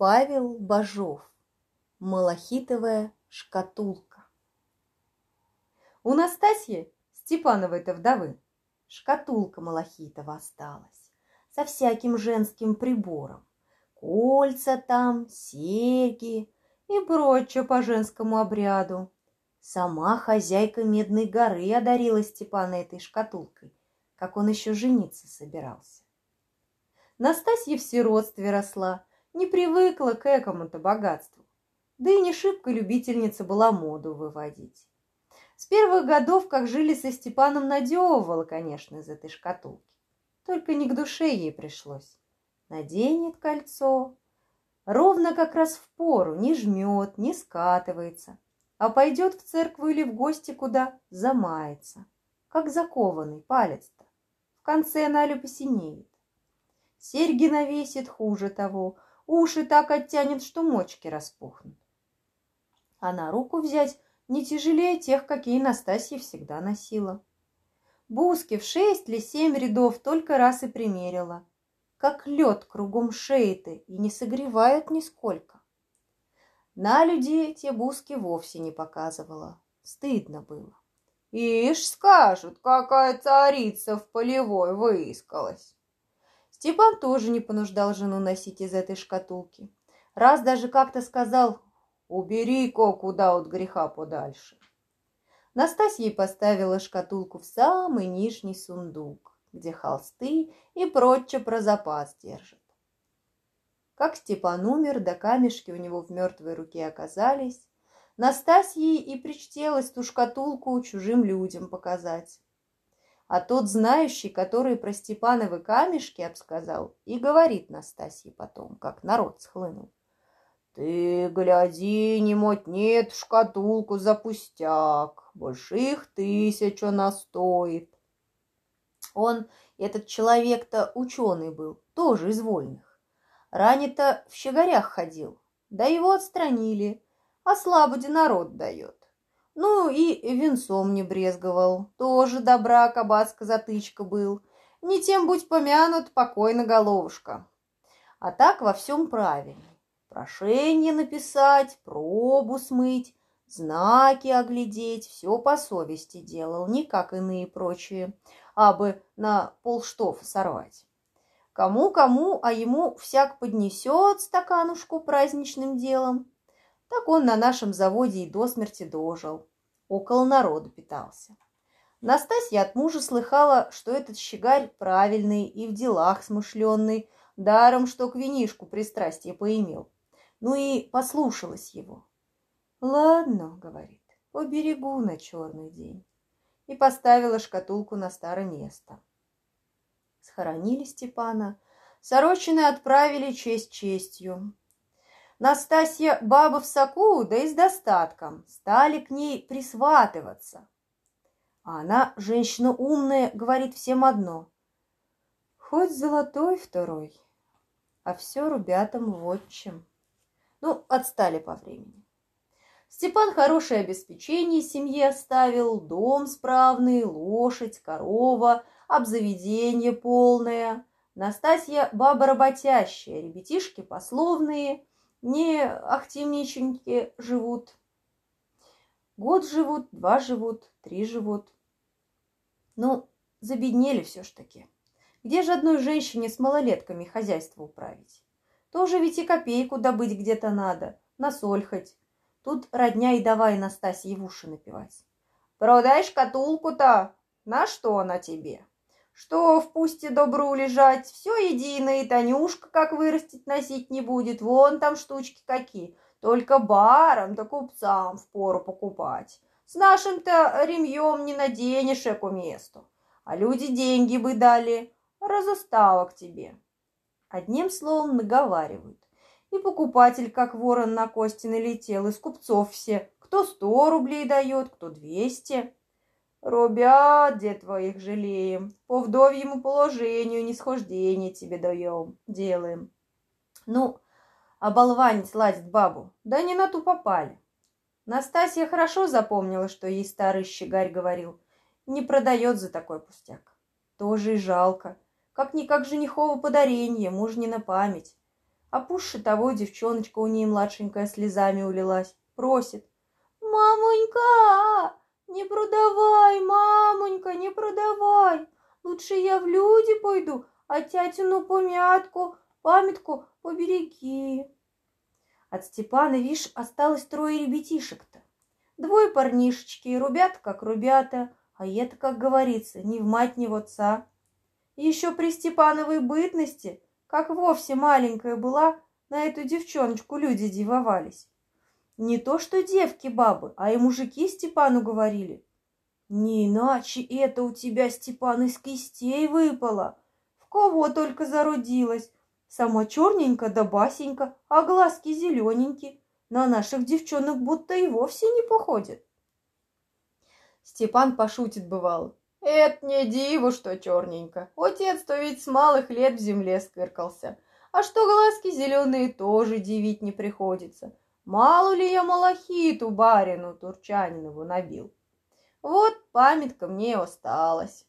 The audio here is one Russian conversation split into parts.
Павел Бажов. Малахитовая шкатулка. У Настасьи, Степановой-то вдовы, шкатулка малахитова осталась со всяким женским прибором. Кольца там, серьги и прочее по женскому обряду. Сама хозяйка Медной горы одарила Степана этой шкатулкой, как он еще жениться собирался. Настасья в сиротстве росла, не привыкла к экому-то богатству, да и не шибко любительница была моду выводить. С первых годов, как жили со Степаном, надевывала, конечно, из этой шкатулки. Только не к душе ей пришлось. Наденет кольцо, ровно как раз в пору, не жмет, не скатывается, а пойдет в церкву или в гости куда, замается, как закованный палец-то. В конце Налю посинеет. Серьги навесит хуже того, уши так оттянет, что мочки распухнут. А на руку взять не тяжелее тех, какие Настасья всегда носила. Буски в шесть или семь рядов только раз и примерила. Как лед кругом шеи-то и не согревают нисколько. На людей те буски вовсе не показывала. Стыдно было. Ишь, скажут, какая царица в полевой выискалась. Степан тоже не понуждал жену носить из этой шкатулки. Раз даже как-то сказал, убери-ка куда от греха подальше. Настасья поставила шкатулку в самый нижний сундук, где холсты и прочее про запас держит. Как Степан умер, да камешки у него в мертвой руке оказались, Настасье и причтелось ту шкатулку чужим людям показать. А тот знающий, который про Степановы камешки обсказал, и говорит Настасье потом, как народ схлынул. Ты гляди, не мотнет шкатулку за пустяк, больше их тысяч она стоит. Он, этот человек-то ученый был, тоже из вольных. Ранее-то в щеголях ходил, да его отстранили, а слабоде народ дает. Ну и венцом не брезговал, тоже добра кабацка затычка был. Не тем будь помянут, покойно головушка. А так во всем правильно. Прошение написать, пробу смыть, знаки оглядеть, все по совести делал, не как иные прочие, а бы на полштофа сорвать. Кому-кому, а ему всяк поднесет стаканушку праздничным делом. Так он на нашем заводе и до смерти дожил. Около народа питался. Настасья от мужа слыхала, что этот щегарь правильный и в делах смышленный, даром, что к винишку пристрастие поимел. Ну и послушалась его. «Ладно», — говорит, — «поберегу на черный день». И поставила шкатулку на старое место. Схоронили Степана. Сорочины отправили честь честью. Настасья баба в соку, да и с достатком, стали к ней присватываться. А она, женщина умная, говорит всем одно. Хоть золотой второй, а все ребятам вот чем. Ну, отстали по времени. Степан хорошее обеспечение семье оставил, дом справный, лошадь, корова, обзаведение полное. Настасья баба работящая, ребятишки пословные, не активниченьки живут. Год живут, два живут, три живут. Ну, забеднели все ж таки. Где же одной женщине с малолетками хозяйство управить? Тоже ведь и копейку добыть где-то надо, на соль хоть. Тут родня и давай Настасье в уши напивать. Продай шкатулку-то, на что она тебе? Что в пусте добру лежать, все едино, и Танюшка как вырастить носить не будет. Вон там штучки какие. Только барам да купцам впору покупать. С нашим-то ремьем не наденешь эку месту. А люди деньги бы дали, разоставок тебе. Одним словом наговаривают. И покупатель, как ворон на кости, налетел, из купцов все. Кто сто рублей дает, кто двести. Рубят, где твоих жалеем, по вдовьему положению нисхождение тебе даем, делаем. Ну, оболванец ладит бабу, да не на ту попали. Настасья хорошо запомнила, что ей старый щегарь говорил. Не продает за такой пустяк. Тоже и жалко. Как-никак женихово подаренье, муж не на память. А пуще того девчоночка у ней младшенькая слезами улилась. Просит. «Мамонька, не продавай, мамонька, не продавай. Лучше я в люди пойду, а тятину помятку, памятку побереги». От Степана, вишь, осталось трое ребятишек-то. Двое парнишечки, рубят как рубята, а это, как говорится, ни в мать, ни в отца. Еще при Степановой бытности, как вовсе маленькая была, на эту девчоночку люди дивовались. Не то что девки-бабы, а и мужики Степану говорили. Не иначе это у тебя, Степан, из кистей выпало. В кого только зародилась. Сама черненько да басенька, а глазки зелененькие. На наших девчонок будто и вовсе не походят. Степан пошутит бывало. Это не диво, что черненько. Отец-то ведь с малых лет в земле скыркался. А что глазки зеленые тоже дивить не приходится. Мало ли я малахиту барину Турчанинову набил. Вот памятка мне осталась.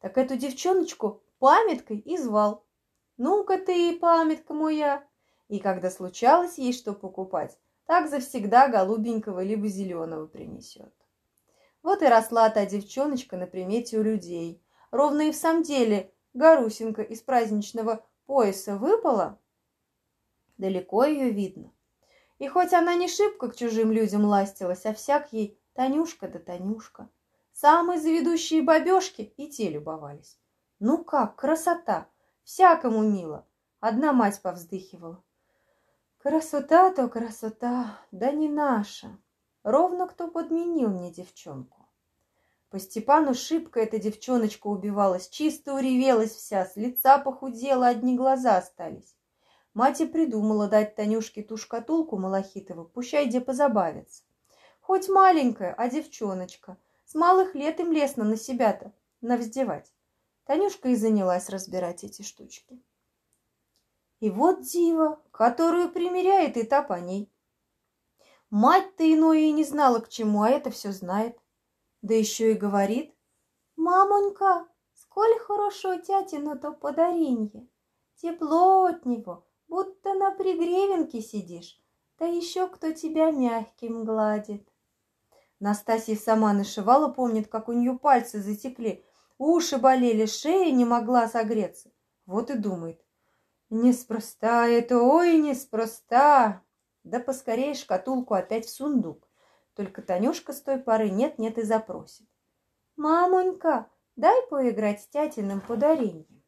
Так эту девчоночку памяткой и звал. Ну-ка ты, памятка моя. И когда случалось ей что покупать, так завсегда голубенького либо зеленого принесет. Вот и росла та девчоночка на примете у людей. Ровно и в самом деле Гарусинка из праздничного пояса выпала. Далеко ее видно. И хоть она не шибко к чужим людям ластилась, а всяк ей Танюшка да Танюшка. Самые заведущие бабешки и те любовались. Ну как, красота! Всякому мило. Одна мать повздыхивала. Красота-то красота, да не наша. Ровно кто подменил мне девчонку. По Степану шибко эта девчоночка убивалась, чисто уревелась вся, с лица похудела, одни глаза остались. Мать и придумала дать Танюшке ту шкатулку Малахитову, пущай где позабавится. Хоть маленькая, а девчоночка. С малых лет им лестно на себя-то навздевать. Танюшка и занялась разбирать эти штучки. И вот дива, которую примеряет и та по ней. Мать-то иное и не знала к чему, а это все знает. Да еще и говорит. «Мамонька, сколь хорошо тятину-то подаренье! Тепло от него, будто на пригревенке сидишь, да еще кто тебя мягким гладит». Настасья сама нашивала, помнит, как у нее пальцы затекли, уши болели, шея не могла согреться. Вот и думает. Неспроста это, ой, неспроста. Да поскорее шкатулку опять в сундук. Только Танюшка с той поры нет-нет и запросит. «Мамонька, дай поиграть с тятиным подареньем».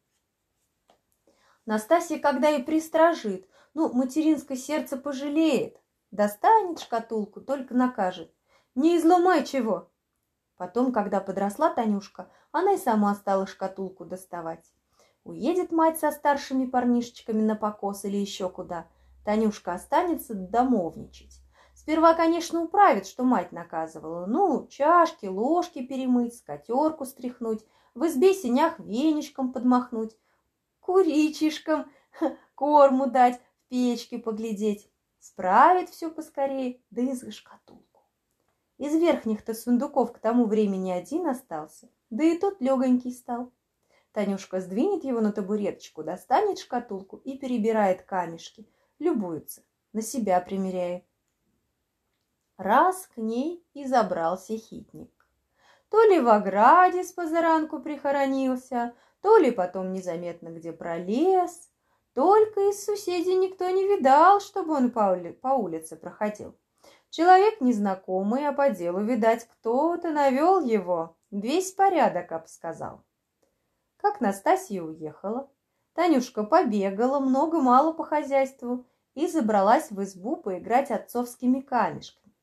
Настасья, когда и пристражит, ну, материнское сердце пожалеет, достанет шкатулку, только накажет. Не изломай чего. Потом, когда подросла Танюшка, она и сама стала шкатулку доставать. Уедет мать со старшими парнишечками на покос или еще куда – Танюшка останется домовничать. Сперва, конечно, управит, что мать наказывала. Ну, чашки, ложки перемыть, скатерку стряхнуть, в избе синях веничком подмахнуть, куричишкам корму дать, в печке поглядеть. Справит все поскорее, да и за шкатулку. Из верхних-то сундуков к тому времени один остался, да и тот легонький стал. Танюшка сдвинет его на табуреточку, достанет шкатулку и перебирает камешки – любуется, на себя примеряет. Раз к ней и забрался хитник. То ли в ограде с позаранку прихоронился, то ли потом незаметно где пролез. Только из соседей никто не видал, чтобы он по, ули по улице проходил. Человек незнакомый, а по делу, видать, кто-то навел его, весь порядок обсказал. Как Настасья уехала, Танюшка побегала много-мало по хозяйству и забралась в избу поиграть отцовскими камешками.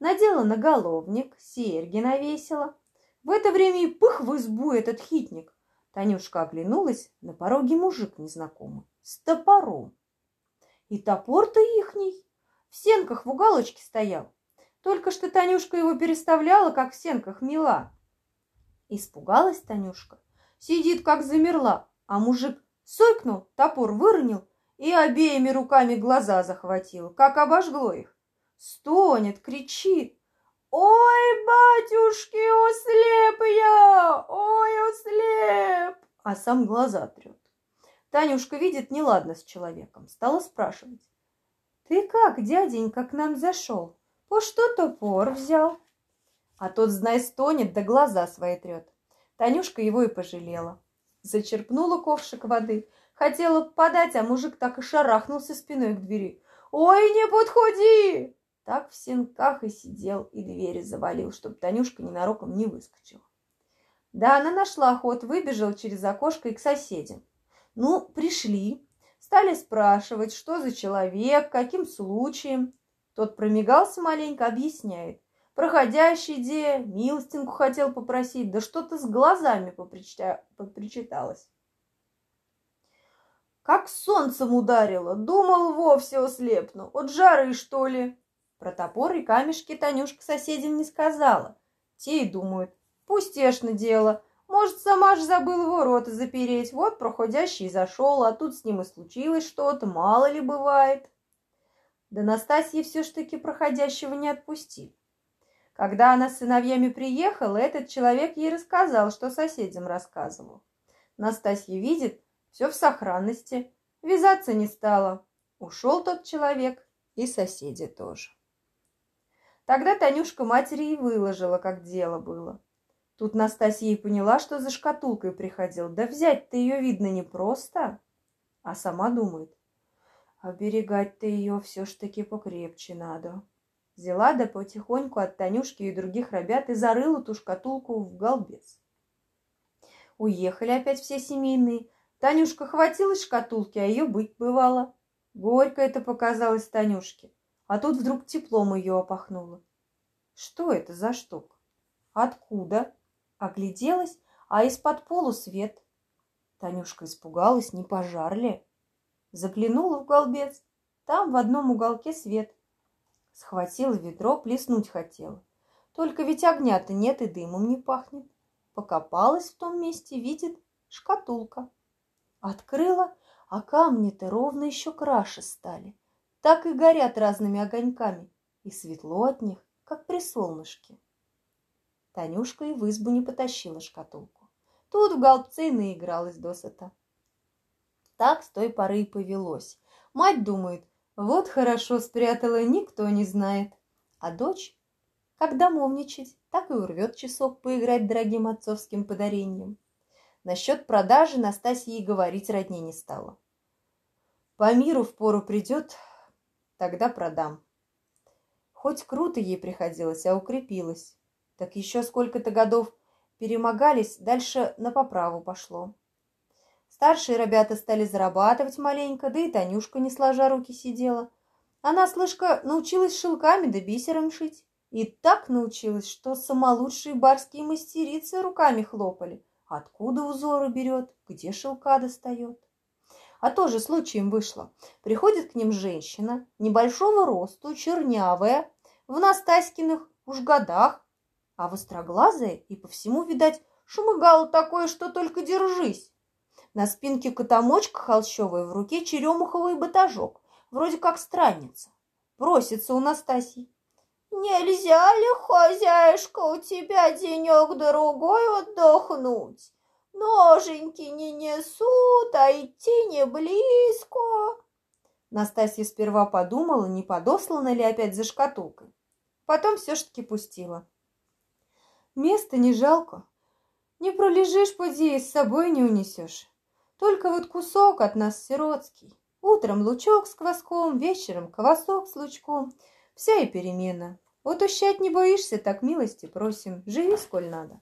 Надела наголовник, серьги навесила. В это время и пых в избу этот хитник. Танюшка оглянулась, на пороге мужик незнакомый, с топором. И топор-то ихний, в сенках в уголочке стоял. Только что Танюшка его переставляла, как в сенках мила. Испугалась Танюшка, сидит как замерла, а мужик Сойкнул, топор выронил и обеими руками глаза захватил, как обожгло их. Стонет, кричит. «Ой, батюшки, ослеп я! Ой, ослеп!» А сам глаза трет. Танюшка видит неладно с человеком, стала спрашивать. «Ты как, дяденька, к нам зашел? По что топор взял?» А тот, знай, стонет, да глаза свои трет. Танюшка его и пожалела. Зачерпнула ковшик воды, хотела подать, а мужик так и шарахнулся спиной к двери. «Ой, не подходи!» Так в сенках и сидел, и двери завалил, чтобы Танюшка ненароком не выскочила. Да, она нашла ход, выбежал через окошко и к соседям. Ну, пришли, стали спрашивать, что за человек, каким случаем. Тот промигался маленько, объясняет. Проходящий где, милостинку хотел попросить, да что-то с глазами попричиталось. Как солнцем ударило, думал, вовсе ослепну. От жары, что ли? Про топор и камешки Танюшка соседям не сказала. Те и думают, пустешно дело. Может, сама ж забыл его рота запереть. Вот проходящий зашел, а тут с ним и случилось что-то, мало ли бывает. Да Настасья все ж таки проходящего не отпустил. Когда она с сыновьями приехала, этот человек ей рассказал, что соседям рассказывал. Настасья видит, все в сохранности, вязаться не стала. Ушел тот человек, и соседи тоже. Тогда Танюшка матери и выложила, как дело было. Тут Настасья и поняла, что за шкатулкой приходил. Да взять-то ее, видно, непросто. А сама думает, оберегать-то ее все ж таки покрепче надо. Взяла да потихоньку от Танюшки и других ребят и зарыла ту шкатулку в голбец. Уехали опять все семейные. Танюшка хватилась шкатулки, а ее быть бывало. Горько это показалось Танюшке. А тут вдруг теплом ее опахнуло. Что это за штука? Откуда? Огляделась, а из-под полу свет. Танюшка испугалась, не пожар ли? Заглянула в голбец. Там в одном уголке свет. Схватила ведро, плеснуть хотела. Только ведь огня-то нет и дымом не пахнет. Покопалась в том месте, видит шкатулка. Открыла, а камни-то ровно еще краше стали. Так и горят разными огоньками, и светло от них, как при солнышке. Танюшка и в избу не потащила шкатулку. Тут в голбце и наигралась досыта. Так с той поры и повелось. Мать думает, вот хорошо спрятала, никто не знает. А дочь, как домовничать, так и урвет часок поиграть дорогим отцовским подарением. Насчет продажи Настасья ей говорить родней не стала. По миру в пору придет, тогда продам. Хоть круто ей приходилось, а укрепилась. Так еще сколько-то годов перемогались, дальше на поправу пошло. Старшие ребята стали зарабатывать маленько, да и Танюшка, не сложа руки, сидела. Она, слышка, научилась шелками да бисером шить. И так научилась, что самолучшие барские мастерицы руками хлопали. Откуда узоры берет, где шелка достает. А тоже случаем вышло. Приходит к ним женщина, небольшого росту, чернявая, в Настаськиных уж годах, а востроглазая и по всему, видать, шумыгало такое, что только держись. На спинке котомочка холщовая, в руке черемуховый батажок, вроде как странница. Просится у Настасьи. «Нельзя ли, хозяюшка, у тебя денек-другой отдохнуть? Ноженьки не несут, а идти не близко». Настасья сперва подумала, не подослана ли опять за шкатулкой. Потом все ж таки пустила. Места не жалко. Не пролежишь, поди, с собой не унесешь. Только вот кусок от нас сиротский. Утром лучок с кваском, вечером квасок с лучком. Вся и перемена. Вот ущать не боишься, так милости просим. Живи сколь надо.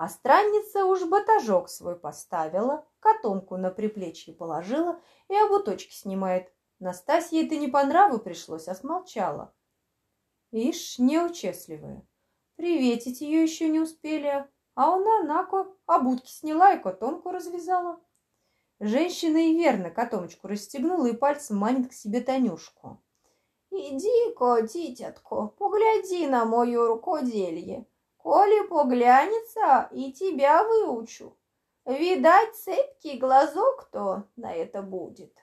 А странница уж батажок свой поставила, котомку на приплечье положила и обуточки снимает. Настасье это не по нраву пришлось, а смолчала. Ишь, неучастливая. Приветить ее еще не успели, а она, нако, обутки сняла и котомку развязала. Женщина и верно котомочку расстегнула и пальцем манит к себе Танюшку. «Иди-ка, дитятко, погляди на мое рукоделье. Коли поглянется, и тебя выучу. Видать, цепкий глазок-то на это будет».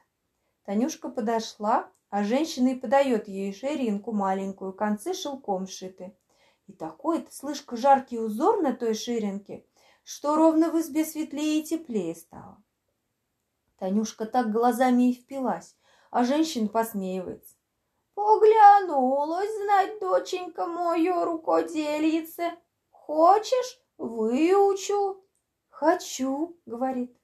Танюшка подошла, а женщина и подает ей ширинку маленькую, концы шелком шиты. И такой-то, слышка, жаркий узор на той ширинке, что ровно в избе светлее и теплее стало. Танюшка так глазами и впилась, а женщина посмеивается. Поглянулась знать, доченька мою рукодельице. Хочешь, выучу? Хочу, говорит.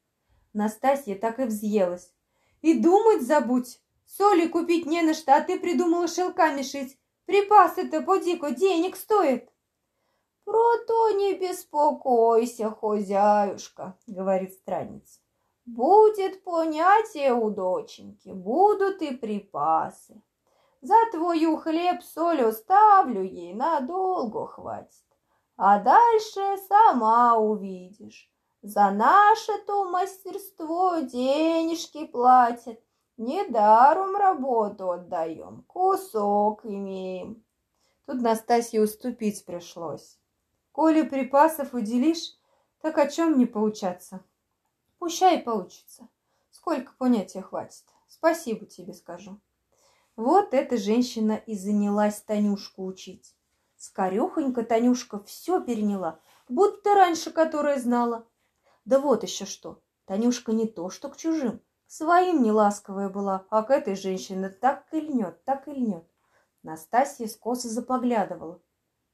Настасья так и взъелась. И думать забудь. Соли купить не на что, а ты придумала шелками шить. Припасы-то поди-ка денег стоит. Про то не беспокойся, хозяюшка, говорит странница. Будет понятие у доченьки, будут и припасы. За твою хлеб соль оставлю ей, надолго хватит. А дальше сама увидишь. За наше-то мастерство денежки платят. Недаром работу отдаем, кусок имеем. Тут Настасье уступить пришлось. Коли припасов уделишь, так о чем не поучаться? Пущай получится. Сколько понятия хватит. Спасибо тебе скажу. Вот эта женщина и занялась Танюшку учить. Скорехонько Танюшка все переняла, будто раньше которая знала. Да вот еще что, Танюшка не то, что к чужим, к своим неласковая была, а к этой женщине так и льнет, так и льнет. Настасья скоса запоглядывала.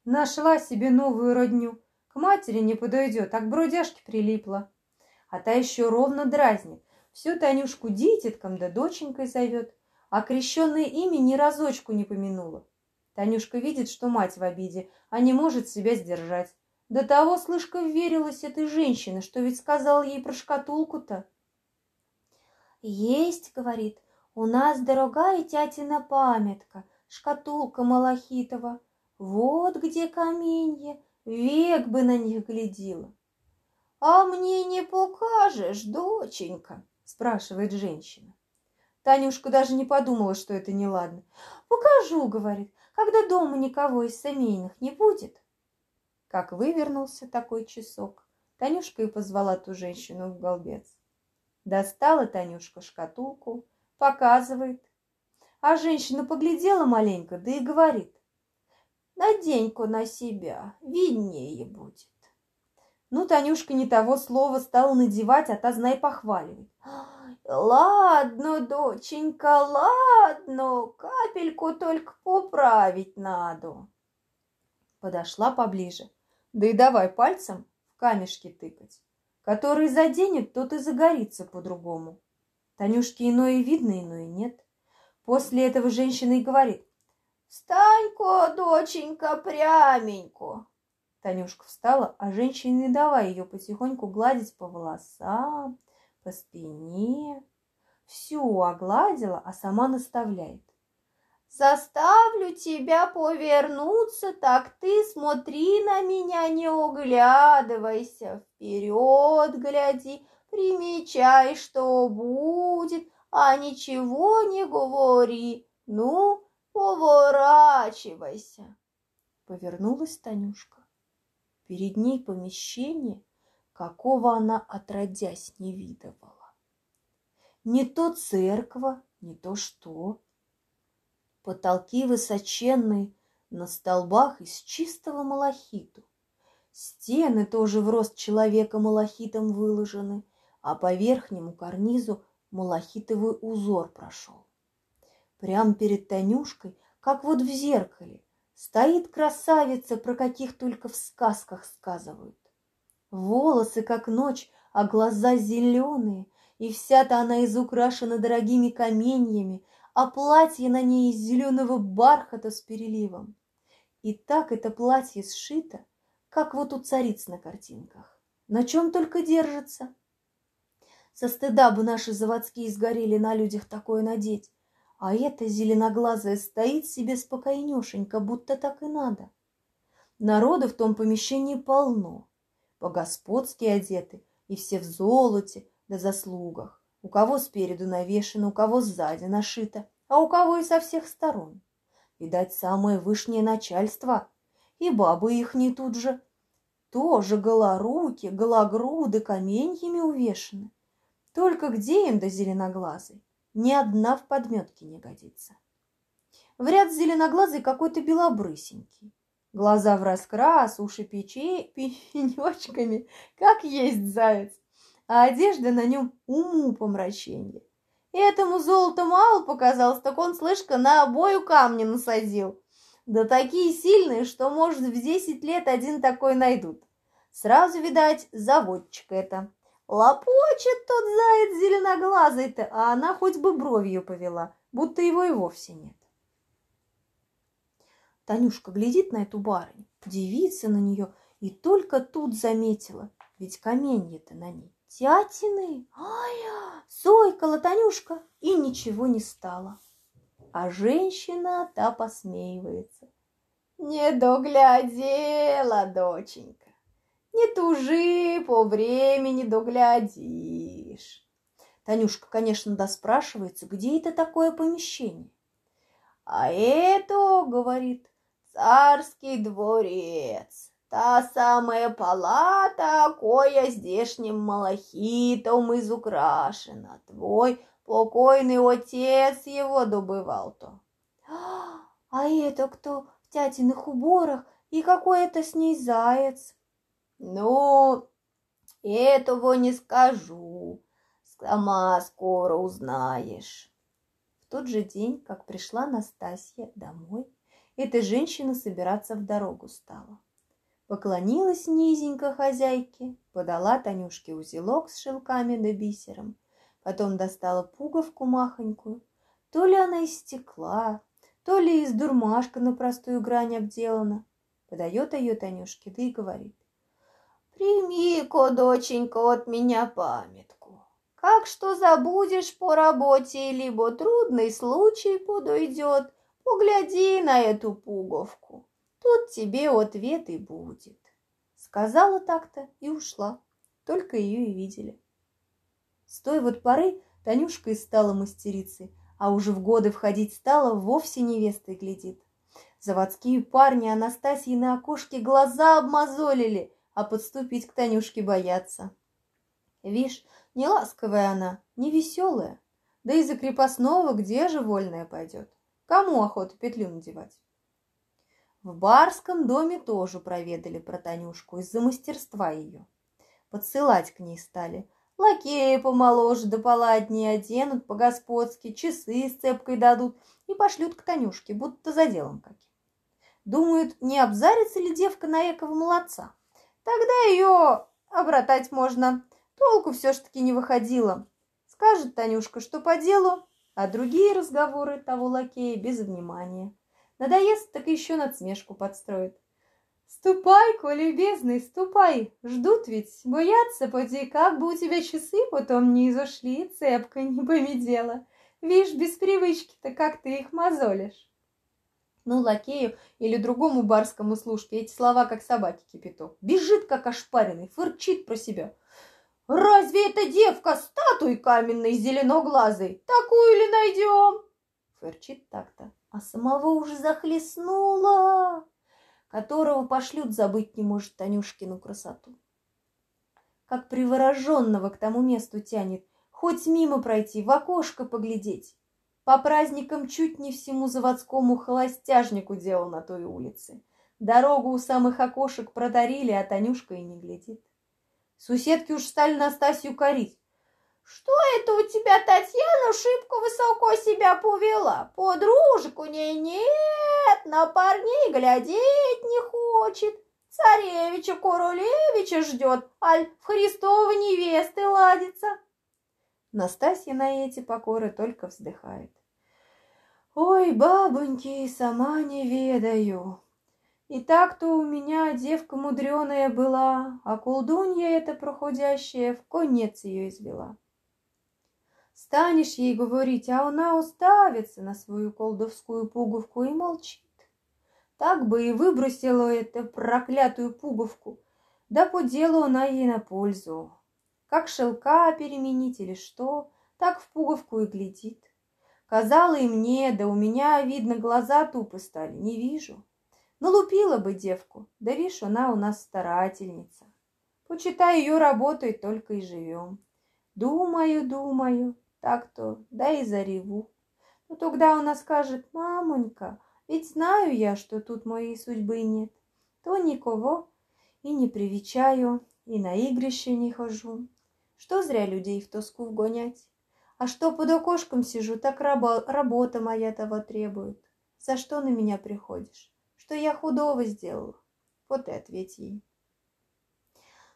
Нашла себе новую родню. К матери не подойдет, а к бродяжке прилипла. А та еще ровно дразнит. Всю Танюшку дитятком да доченькой зовет а крещенное имя ни разочку не помянула. Танюшка видит, что мать в обиде, а не может себя сдержать. До того слышка верилась этой женщине, что ведь сказала ей про шкатулку-то. «Есть, — говорит, — у нас дорогая тятина памятка, шкатулка Малахитова. Вот где каменье, век бы на них глядела». «А мне не покажешь, доченька?» — спрашивает женщина. Танюшка даже не подумала, что это неладно. «Покажу», — говорит, — «когда дома никого из семейных не будет». Как вывернулся такой часок, Танюшка и позвала ту женщину в голбец. Достала Танюшка шкатулку, показывает. А женщина поглядела маленько, да и говорит. «Надень-ка на себя, виднее будет». Ну, Танюшка не того слова стала надевать, а та, знай, похваливает. Ладно, доченька, ладно, капельку только поправить надо. Подошла поближе. Да и давай пальцем в камешки тыкать. Который заденет, тот и загорится по-другому. Танюшке иное видно, иное нет. После этого женщина и говорит. «Встань-ка, доченька, пряменько!» Танюшка встала, а женщина не давай ее потихоньку гладить по волосам, по спине. Всю огладила, а сама наставляет. Заставлю тебя повернуться, так ты смотри на меня, не оглядывайся, вперед гляди, примечай, что будет, а ничего не говори. Ну, поворачивайся. Повернулась Танюшка. Перед ней помещение, какого она отродясь не видывала. Не то церква, не то что. Потолки высоченные, на столбах из чистого малахиту. Стены тоже в рост человека малахитом выложены, а по верхнему карнизу малахитовый узор прошел. Прямо перед Танюшкой, как вот в зеркале, стоит красавица, про каких только в сказках сказывают. Волосы, как ночь, а глаза зеленые, и вся-то она изукрашена дорогими каменьями, а платье на ней из зеленого бархата с переливом. И так это платье сшито, как вот у цариц на картинках. На чем только держится. Со стыда бы наши заводские сгорели на людях такое надеть, а эта зеленоглазая стоит себе спокойнешенько, будто так и надо. Народа в том помещении полно по-господски одеты, и все в золоте да заслугах. У кого спереду навешено, у кого сзади нашито, а у кого и со всех сторон. Видать, самое вышнее начальство, и бабы их не тут же. Тоже голоруки, гологруды каменьями увешаны. Только где им до зеленоглазой? Ни одна в подметке не годится. В ряд зеленоглазый какой-то белобрысенький. Глаза в раскрас, уши печи, пенечками, как есть заяц. а одежда на нем уму помраченье. Этому золото мало показалось, так он, слышка, на обою камни насадил. Да такие сильные, что, может, в десять лет один такой найдут. Сразу, видать, заводчик это. Лопочет тот заяц зеленоглазый-то, а она хоть бы бровью повела, будто его и вовсе нет. Танюшка глядит на эту барыню, дивится на нее, и только тут заметила, ведь каменья-то на ней тятины. Ай, сойкала Танюшка, и ничего не стало. А женщина та посмеивается. Не доглядела, доченька. Не тужи, по времени доглядишь. Танюшка, конечно, доспрашивается, где это такое помещение. А это, говорит, царский дворец, та самая палата, коя здешним малахитом изукрашена. Твой покойный отец его добывал-то. А это кто в тятиных уборах и какой это с ней заяц? Ну, этого не скажу, сама скоро узнаешь. В тот же день, как пришла Настасья домой, эта женщина собираться в дорогу стала. Поклонилась низенько хозяйке, подала Танюшке узелок с шелками да бисером, потом достала пуговку махонькую. То ли она из стекла, то ли из дурмашка на простую грань обделана. Подает ее Танюшке, да и говорит. Прими-ка, доченька, от меня памятку. Как что забудешь по работе, либо трудный случай подойдет, Погляди на эту пуговку, тут тебе ответ и будет. Сказала так-то и ушла, только ее и видели. С той вот поры Танюшка и стала мастерицей, а уже в годы входить стала, вовсе невестой глядит. Заводские парни Анастасии на окошке глаза обмазолили, а подступить к Танюшке боятся. Вишь, не ласковая она, не веселая, да и за крепостного где же вольная пойдет? Кому охота петлю надевать? В барском доме тоже проведали про Танюшку из-за мастерства ее. Подсылать к ней стали. Лакеи помоложе да поладнее оденут по-господски, часы с цепкой дадут и пошлют к Танюшке, будто за делом каким. Думают, не обзарится ли девка на экого молодца. Тогда ее обратать можно. Толку все ж таки не выходило. Скажет Танюшка, что по делу, а другие разговоры того лакея без внимания. Надоест, так еще надсмешку подстроит. Ступай, коли любезный, ступай, ждут ведь, боятся, поди, как бы у тебя часы потом не изошли, цепка не помедела. Вишь, без привычки-то как ты их мозолишь. Ну, лакею или другому барскому служке эти слова, как собаки кипяток. Бежит, как ошпаренный, фырчит про себя. Разве эта девка статуй каменной зеленоглазой? Такую ли найдем? Фырчит так-то, а самого уже захлестнула, которого пошлют забыть не может Танюшкину красоту. Как привороженного к тому месту тянет, хоть мимо пройти, в окошко поглядеть. По праздникам чуть не всему заводскому холостяжнику делал на той улице. Дорогу у самых окошек протарили, а Танюшка и не глядит. Суседки уж стали Настасью корить. Что это у тебя, Татьяна, шибко высоко себя повела? Подружек у ней нет, на парней глядеть не хочет. Царевича Королевича ждет, аль в Христова невесты ладится. Настасья на эти покоры только вздыхает. Ой, бабоньки, сама не ведаю. И так-то у меня девка мудреная была, а колдунья эта проходящая в конец ее извела. Станешь ей говорить, а она уставится на свою колдовскую пуговку и молчит. Так бы и выбросила эту проклятую пуговку, да по делу она ей на пользу. Как шелка переменить или что, так в пуговку и глядит. Казала и мне, да у меня, видно, глаза тупо стали, не вижу. Налупила бы девку, да вишь, она у нас старательница. Почитай ее работой, только и живем. Думаю, думаю, так-то, да и зареву. Но тогда она скажет, мамонька, ведь знаю я, что тут моей судьбы нет. То никого и не привечаю, и на игрище не хожу. Что зря людей в тоску вгонять? А что под окошком сижу, так рабо- работа моя того требует. За что на меня приходишь? Что я худого сделала? Вот и ответь ей.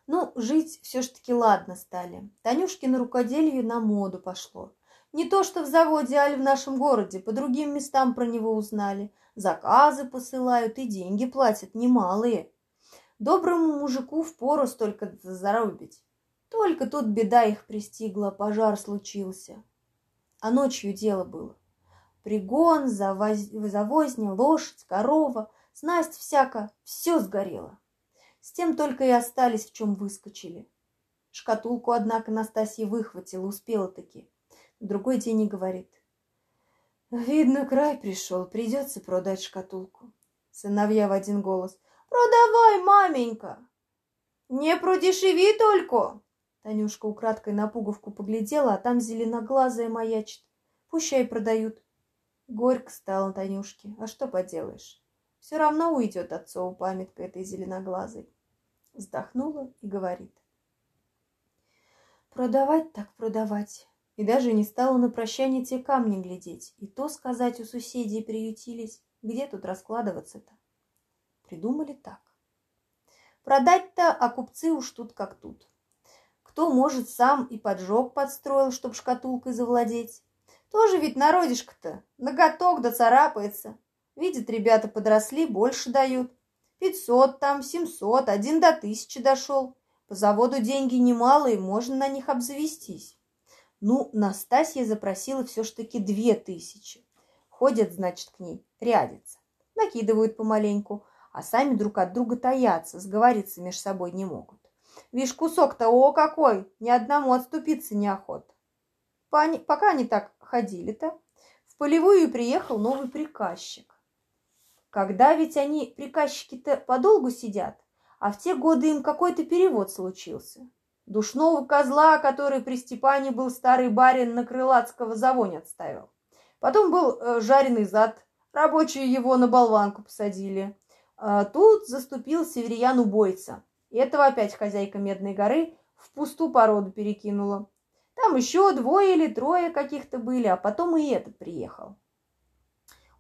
Ну, жить все ж таки ладно стали. Танюшкино рукоделие на моду пошло. Не то, что в заводе, аль в нашем городе, по другим местам про него узнали. Заказы посылают и деньги платят немалые. Доброму мужику впору столько заробить. Только тут беда их пристигла, пожар случился. А ночью дело было. Пригон, завоз... завозня, лошадь, корова, снасть всяко, все сгорело. С тем только и остались, в чем выскочили. Шкатулку, однако, Настасья выхватила, успела таки. другой день и говорит. Видно, край пришел, придется продать шкатулку. Сыновья в один голос. Продавай, маменька! Не продешеви только! Танюшка украдкой на пуговку поглядела, а там зеленоглазая маячит. Пущай продают. Горько стало Танюшке. А что поделаешь? Все равно уйдет отцову памятка этой зеленоглазой. Вздохнула и говорит. Продавать так продавать. И даже не стала на прощание те камни глядеть. И то сказать у соседей приютились. Где тут раскладываться-то? Придумали так. Продать-то, а купцы уж тут как тут. Кто, может, сам и поджог подстроил, чтоб шкатулкой завладеть. Тоже ведь народишко-то ноготок да царапается. Видят, ребята подросли, больше дают. Пятьсот там, семьсот, один до тысячи дошел. По заводу деньги немалые, можно на них обзавестись. Ну, Настасья запросила все ж таки две тысячи. Ходят, значит, к ней, рядятся. Накидывают помаленьку, а сами друг от друга таятся, сговориться между собой не могут. Вишь, кусок-то, о, какой! Ни одному отступиться неохота. Пока они так ходили-то, в полевую приехал новый приказчик. Когда ведь они, приказчики-то, подолгу сидят, а в те годы им какой-то перевод случился. Душного козла, который при Степане был старый барин на Крылатского завоне отставил. Потом был э, жареный зад, рабочие его на болванку посадили. А тут заступил северян убойца. Этого опять хозяйка Медной горы в пусту породу перекинула. Там еще двое или трое каких-то были, а потом и этот приехал.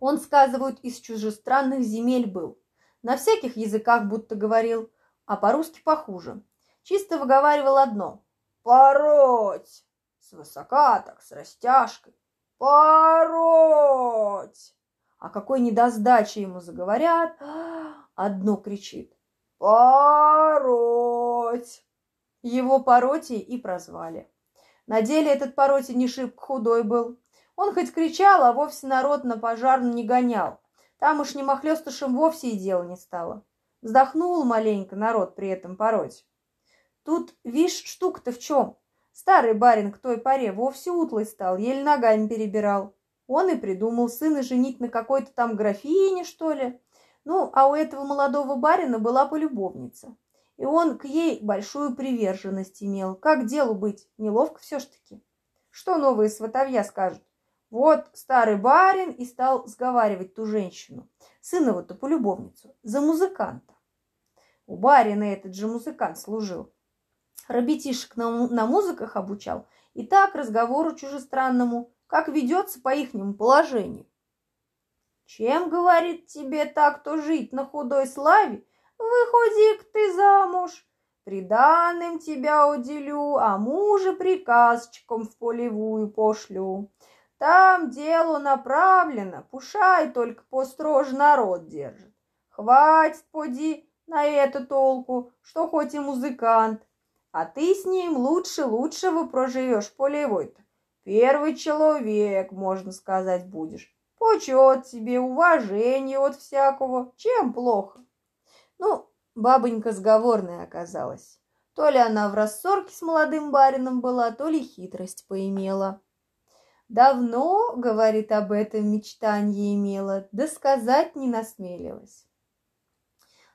Он, сказывают, из чужестранных земель был. На всяких языках будто говорил, а по-русски похуже. Чисто выговаривал одно. «Пороть!» Свысока так, с растяжкой. «Пороть!» А какой недосдачи ему заговорят, одно кричит. Пороть! Его Поротий и прозвали. На деле этот Поротий не шибко худой был. Он хоть кричал, а вовсе народ на пожарную не гонял. Там уж не махлёстышем вовсе и дело не стало. Вздохнул маленько народ при этом Пороть. Тут, вишь, штука-то в чем? Старый барин к той поре вовсе утлый стал, еле ногами перебирал. Он и придумал сына женить на какой-то там графине, что ли. Ну, а у этого молодого барина была полюбовница. И он к ей большую приверженность имел. Как делу быть? Неловко все ж таки. Что новые сватовья скажут? Вот старый барин и стал сговаривать ту женщину, сынову-то полюбовницу, за музыканта. У барина этот же музыкант служил. Ребятишек на, на музыках обучал. И так разговору чужестранному, как ведется по ихнему положению. Чем, говорит, тебе так-то жить на худой славе? Выходи-ка ты замуж, приданным тебя уделю, а мужа приказчиком в полевую пошлю. Там дело направлено, пушай только построже народ держит. Хватит, поди, на это толку, что хоть и музыкант, а ты с ним лучше-лучше вы проживешь полевой-то. Первый человек, можно сказать, будешь. Почет тебе, уважение от всякого. Чем плохо? Ну, бабонька сговорная оказалась. То ли она в рассорке с молодым барином была, то ли хитрость поимела. Давно, говорит, об этом мечтанье имела, да сказать не насмелилась.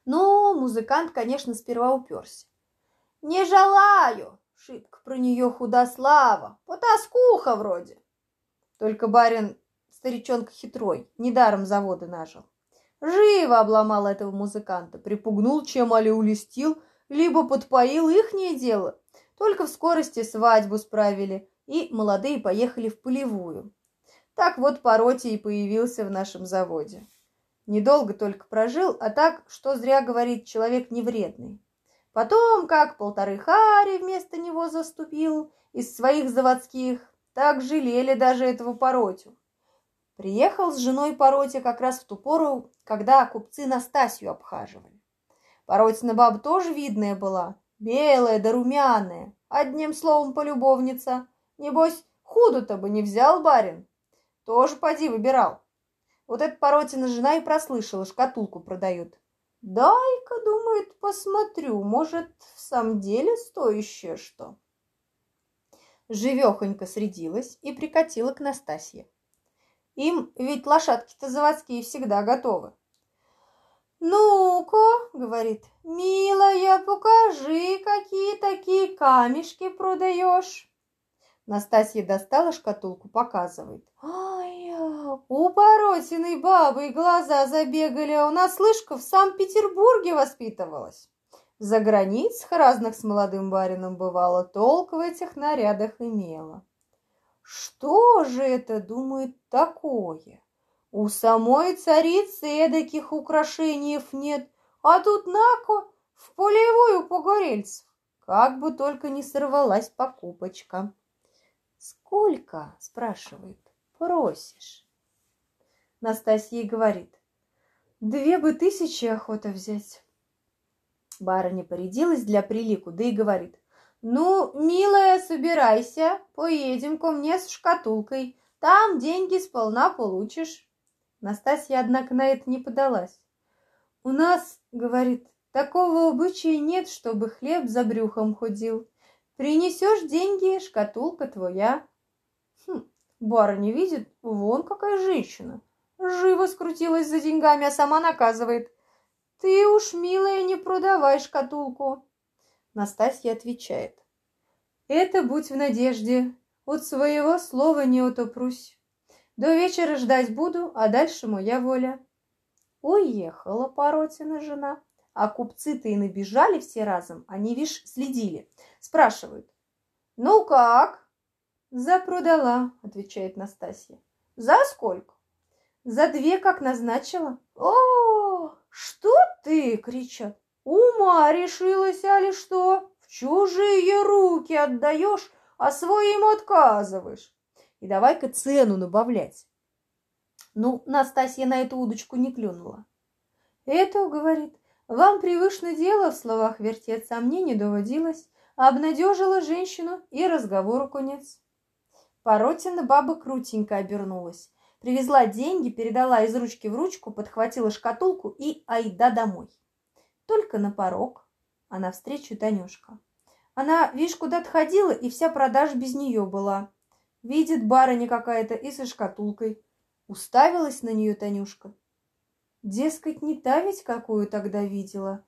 Но музыкант, конечно, сперва уперся. «Не желаю!» — шибко про нее худослава, потаскуха вроде. Только барин старичонка хитрой, недаром заводы нажил. Живо обломал этого музыканта, припугнул, чем али улестил, либо подпоил ихнее дело. Только в скорости свадьбу справили, и молодые поехали в полевую. Так вот Пароти и появился в нашем заводе. Недолго только прожил, а так, что зря говорит, человек невредный. Потом, как полторы хари вместо него заступил из своих заводских, так жалели даже этого Поротю. Приехал с женой Поротя как раз в ту пору, когда купцы Настасью обхаживали. Поротина баба тоже видная была, белая да румяная, одним словом полюбовница. Небось, худу-то бы не взял барин. Тоже поди выбирал. Вот эта Поротина жена и прослышала, шкатулку продают. Дай-ка, думает, посмотрю, может, в самом деле стоящее что. Живехонько средилась и прикатила к Настасье. Им ведь лошадки-то заводские всегда готовы. «Ну-ка», — говорит, — «милая, покажи, какие такие камешки продаешь». Настасья достала шкатулку, показывает. «Ай, у Поросиной бабы глаза забегали, а у нас, слышка, в Санкт-Петербурге воспитывалась. За границах разных с молодым барином бывало, толк в этих нарядах имела. Что же это, думает, такое? У самой царицы эдаких украшений нет, а тут нако в полевую погорельцев. Как бы только не сорвалась покупочка. «Сколько?» – спрашивает. «Просишь?» Настасья говорит. «Две бы тысячи охота взять». Барыня порядилась для прилику, да и говорит. «Ну, милая, собирайся, поедем ко мне с шкатулкой. Там деньги сполна получишь». Настасья, однако, на это не подалась. «У нас, — говорит, — такого обычая нет, чтобы хлеб за брюхом ходил. Принесешь деньги, шкатулка твоя». Хм, барыня видит, вон какая женщина. Живо скрутилась за деньгами, а сама наказывает. «Ты уж, милая, не продавай шкатулку». Настасья отвечает. «Это будь в надежде, от своего слова не утопрусь. До вечера ждать буду, а дальше моя воля». Уехала Поротина жена, а купцы-то и набежали все разом, они, вишь, следили. Спрашивают, «Ну как?» «Запродала», — отвечает Настасья. «За сколько?» «За две, как назначила». «О, что ты?» — кричат. Ума решилась, али что? В чужие руки отдаешь, а своим отказываешь. И давай-ка цену набавлять. Ну, Настасья на эту удочку не клюнула. Это, говорит, вам привычно дело в словах вертеться, а мне не доводилось. Обнадежила женщину, и разговору конец. Поротина баба крутенько обернулась. Привезла деньги, передала из ручки в ручку, подхватила шкатулку и айда домой. Только на порог, а навстречу Танюшка. Она, видишь, куда-то ходила, и вся продажа без нее была. Видит барыня какая-то и со шкатулкой. Уставилась на нее Танюшка. Дескать, не та ведь, какую тогда видела.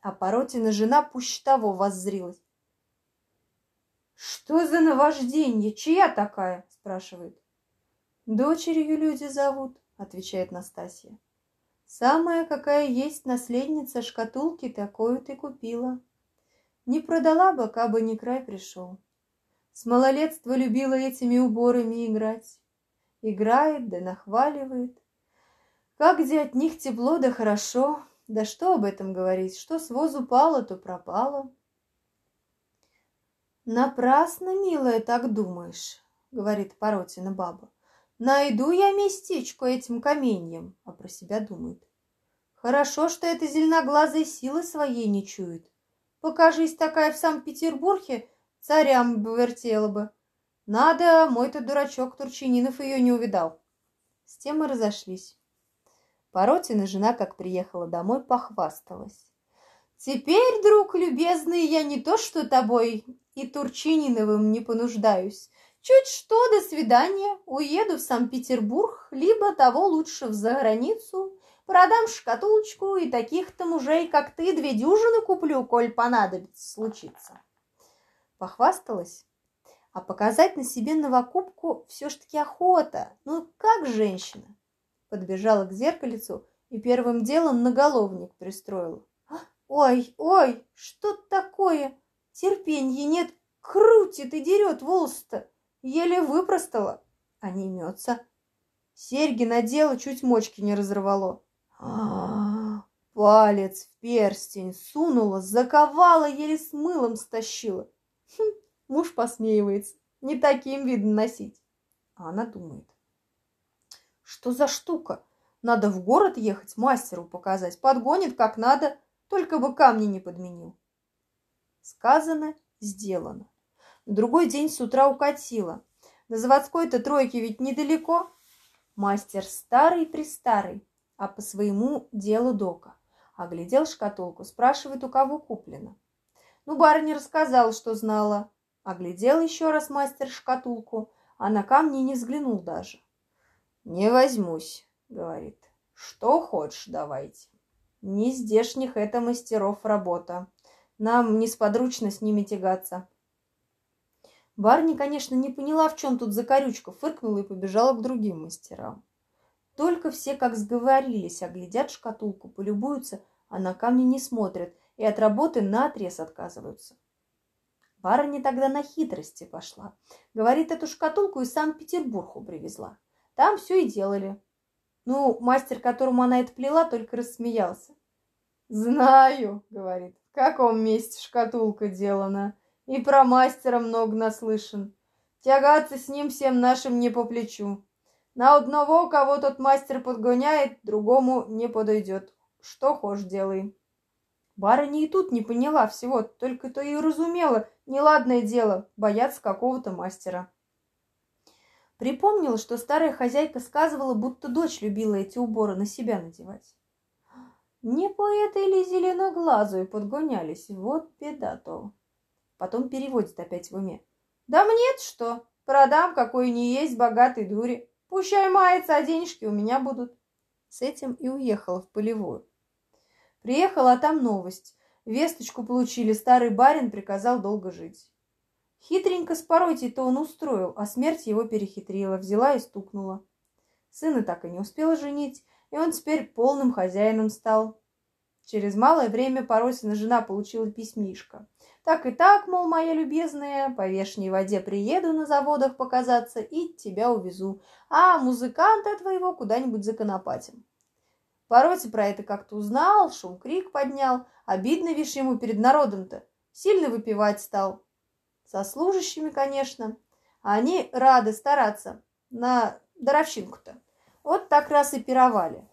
А Поротина жена пуще того воззрилась. «Что за наваждение? Чья такая?» – спрашивает. «Дочерью люди зовут», – отвечает Настасья. Самая, какая есть наследница шкатулки, такую ты купила. Не продала бы, кабы не край пришел. С малолетства любила этими уборами играть. Играет да нахваливает. Как где от них тепло да хорошо, да что об этом говорить, что с воз упало, то пропало. Напрасно, милая, так думаешь, говорит Поротина баба. Найду я местечко этим каменьем, а про себя думает. Хорошо, что эта зеленоглазая силы своей не чует. Покажись такая в Санкт-Петербурге, царям бы вертела бы. Надо, мой-то дурачок Турчининов ее не увидал. С тем мы разошлись. Поротина жена, как приехала домой, похвасталась. Теперь, друг любезный, я не то что тобой и Турчининовым не понуждаюсь. Чуть что, до свидания, уеду в Санкт-Петербург, либо того лучше в заграницу, продам шкатулочку и таких-то мужей, как ты, две дюжины куплю, коль понадобится случиться. Похвасталась, а показать на себе новокупку все ж таки охота, ну как женщина. Подбежала к зеркалицу и первым делом наголовник пристроила. Ой, ой, что такое? Терпенья нет, Крутит и дерет волосы-то. Еле выпростала. А не имется. Серьги надела, чуть мочки не разорвало. А, палец в перстень сунула, заковала, еле с мылом стащила. Хм, муж посмеивается. Не таким видно носить. А она думает. Что за штука? Надо в город ехать, мастеру показать. Подгонит как надо, только бы камни не подменил. Сказано, сделано. Другой день с утра укатила. На заводской-то тройке ведь недалеко. Мастер старый-престарый, а по своему делу дока. Оглядел шкатулку, спрашивает, у кого куплено. Ну, барыня рассказала, что знала. Оглядел еще раз мастер шкатулку, а на камни не взглянул даже. «Не возьмусь», — говорит. «Что хочешь, давайте. Не здешних это мастеров работа. Нам несподручно с ними тягаться». Барни, конечно, не поняла, в чем тут закорючка, фыркнула и побежала к другим мастерам. Только все как сговорились, оглядят шкатулку, полюбуются, а на камни не смотрят и от работы наотрез отказываются. Барыня тогда на хитрости пошла. Говорит, эту шкатулку из Санкт-Петербургу привезла. Там все и делали. Ну, мастер, которому она это плела, только рассмеялся. «Знаю», — говорит, — «в каком месте шкатулка делана, и про мастера много наслышан. Тягаться с ним всем нашим не по плечу. На одного, кого тот мастер подгоняет, другому не подойдет. Что хошь делай». Барыня и тут не поняла всего, только то и разумела, неладное дело, бояться какого-то мастера. Припомнила, что старая хозяйка сказывала, будто дочь любила эти уборы на себя надевать. Не по этой ли зеленоглазую подгонялись? Вот беда-то. Потом переводит опять в уме. Да мне-то что? Продам, какой не есть, богатой дури. Пущай мается, а денежки у меня будут. С этим и уехала в полевую. Приехала, а там новость. Весточку получили, старый барин приказал долго жить. Хитренько с Паротей-то он устроил, а смерть его перехитрила, взяла и стукнула. Сына так и не успела женить, и он теперь полным хозяином стал. Через малое время Паросина жена получила письмишко. Так и так, мол, моя любезная, по вешней воде приеду на заводах показаться и тебя увезу, а музыканта твоего куда-нибудь законопатим. Пароти про это как-то узнал, шум-крик поднял, обидно вишь ему перед народом-то, сильно выпивать стал со служащими, конечно. А они рады стараться на даровщинку-то. Вот так раз и пировали.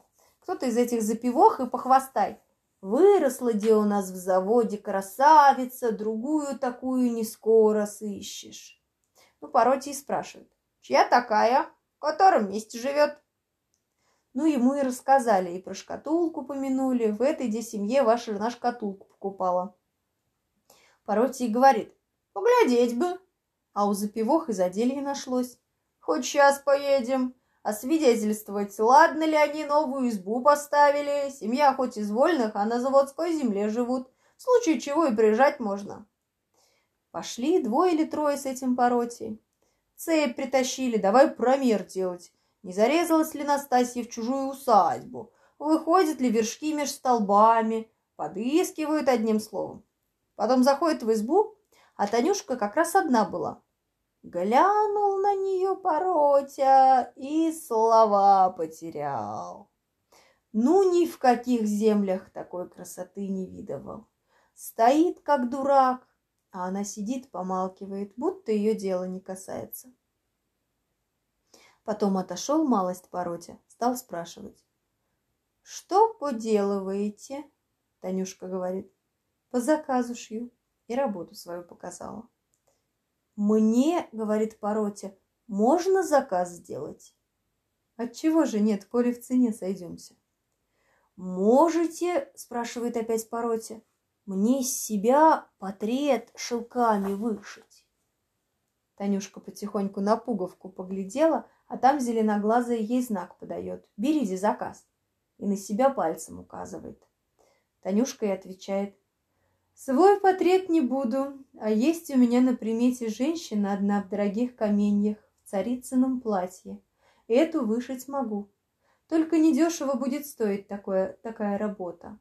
Кто-то из этих запивох и похвастай. Выросла где у нас в заводе красавица, другую такую не скоро сыщешь. Ну, пороте и спрашивают, чья такая, в котором месте живет? Ну, ему и рассказали, и про шкатулку помянули. В этой где семье ваша жена шкатулку покупала. Пороти и говорит, Поглядеть бы. А у запивох и заделье нашлось. Хоть сейчас поедем. А свидетельствовать, ладно ли они новую избу поставили. Семья хоть из вольных, а на заводской земле живут. В случае чего и приезжать можно. Пошли двое или трое с этим поротей. Цепь притащили, давай промер делать. Не зарезалась ли Настасья в чужую усадьбу? Выходят ли вершки меж столбами? Подыскивают одним словом. Потом заходят в избу, а Танюшка как раз одна была. Глянул на нее Поротя и слова потерял. Ну, ни в каких землях такой красоты не видывал. Стоит, как дурак, а она сидит, помалкивает, будто ее дело не касается. Потом отошел малость Поротя, стал спрашивать. «Что поделываете?» Танюшка говорит. «По заказу шью» и работу свою показала. «Мне, — говорит Паротя, — можно заказ сделать?» «Отчего же нет, коли в цене сойдемся?» «Можете, — спрашивает опять Паротя, — мне себя портрет шелками вышить?» Танюшка потихоньку на пуговку поглядела, а там зеленоглазая ей знак подает. «Берите заказ!» И на себя пальцем указывает. Танюшка и отвечает. Свой портрет не буду, а есть у меня на примете женщина одна в дорогих каменьях, в царицыном платье. Эту вышить могу. Только недешево будет стоить такое, такая работа.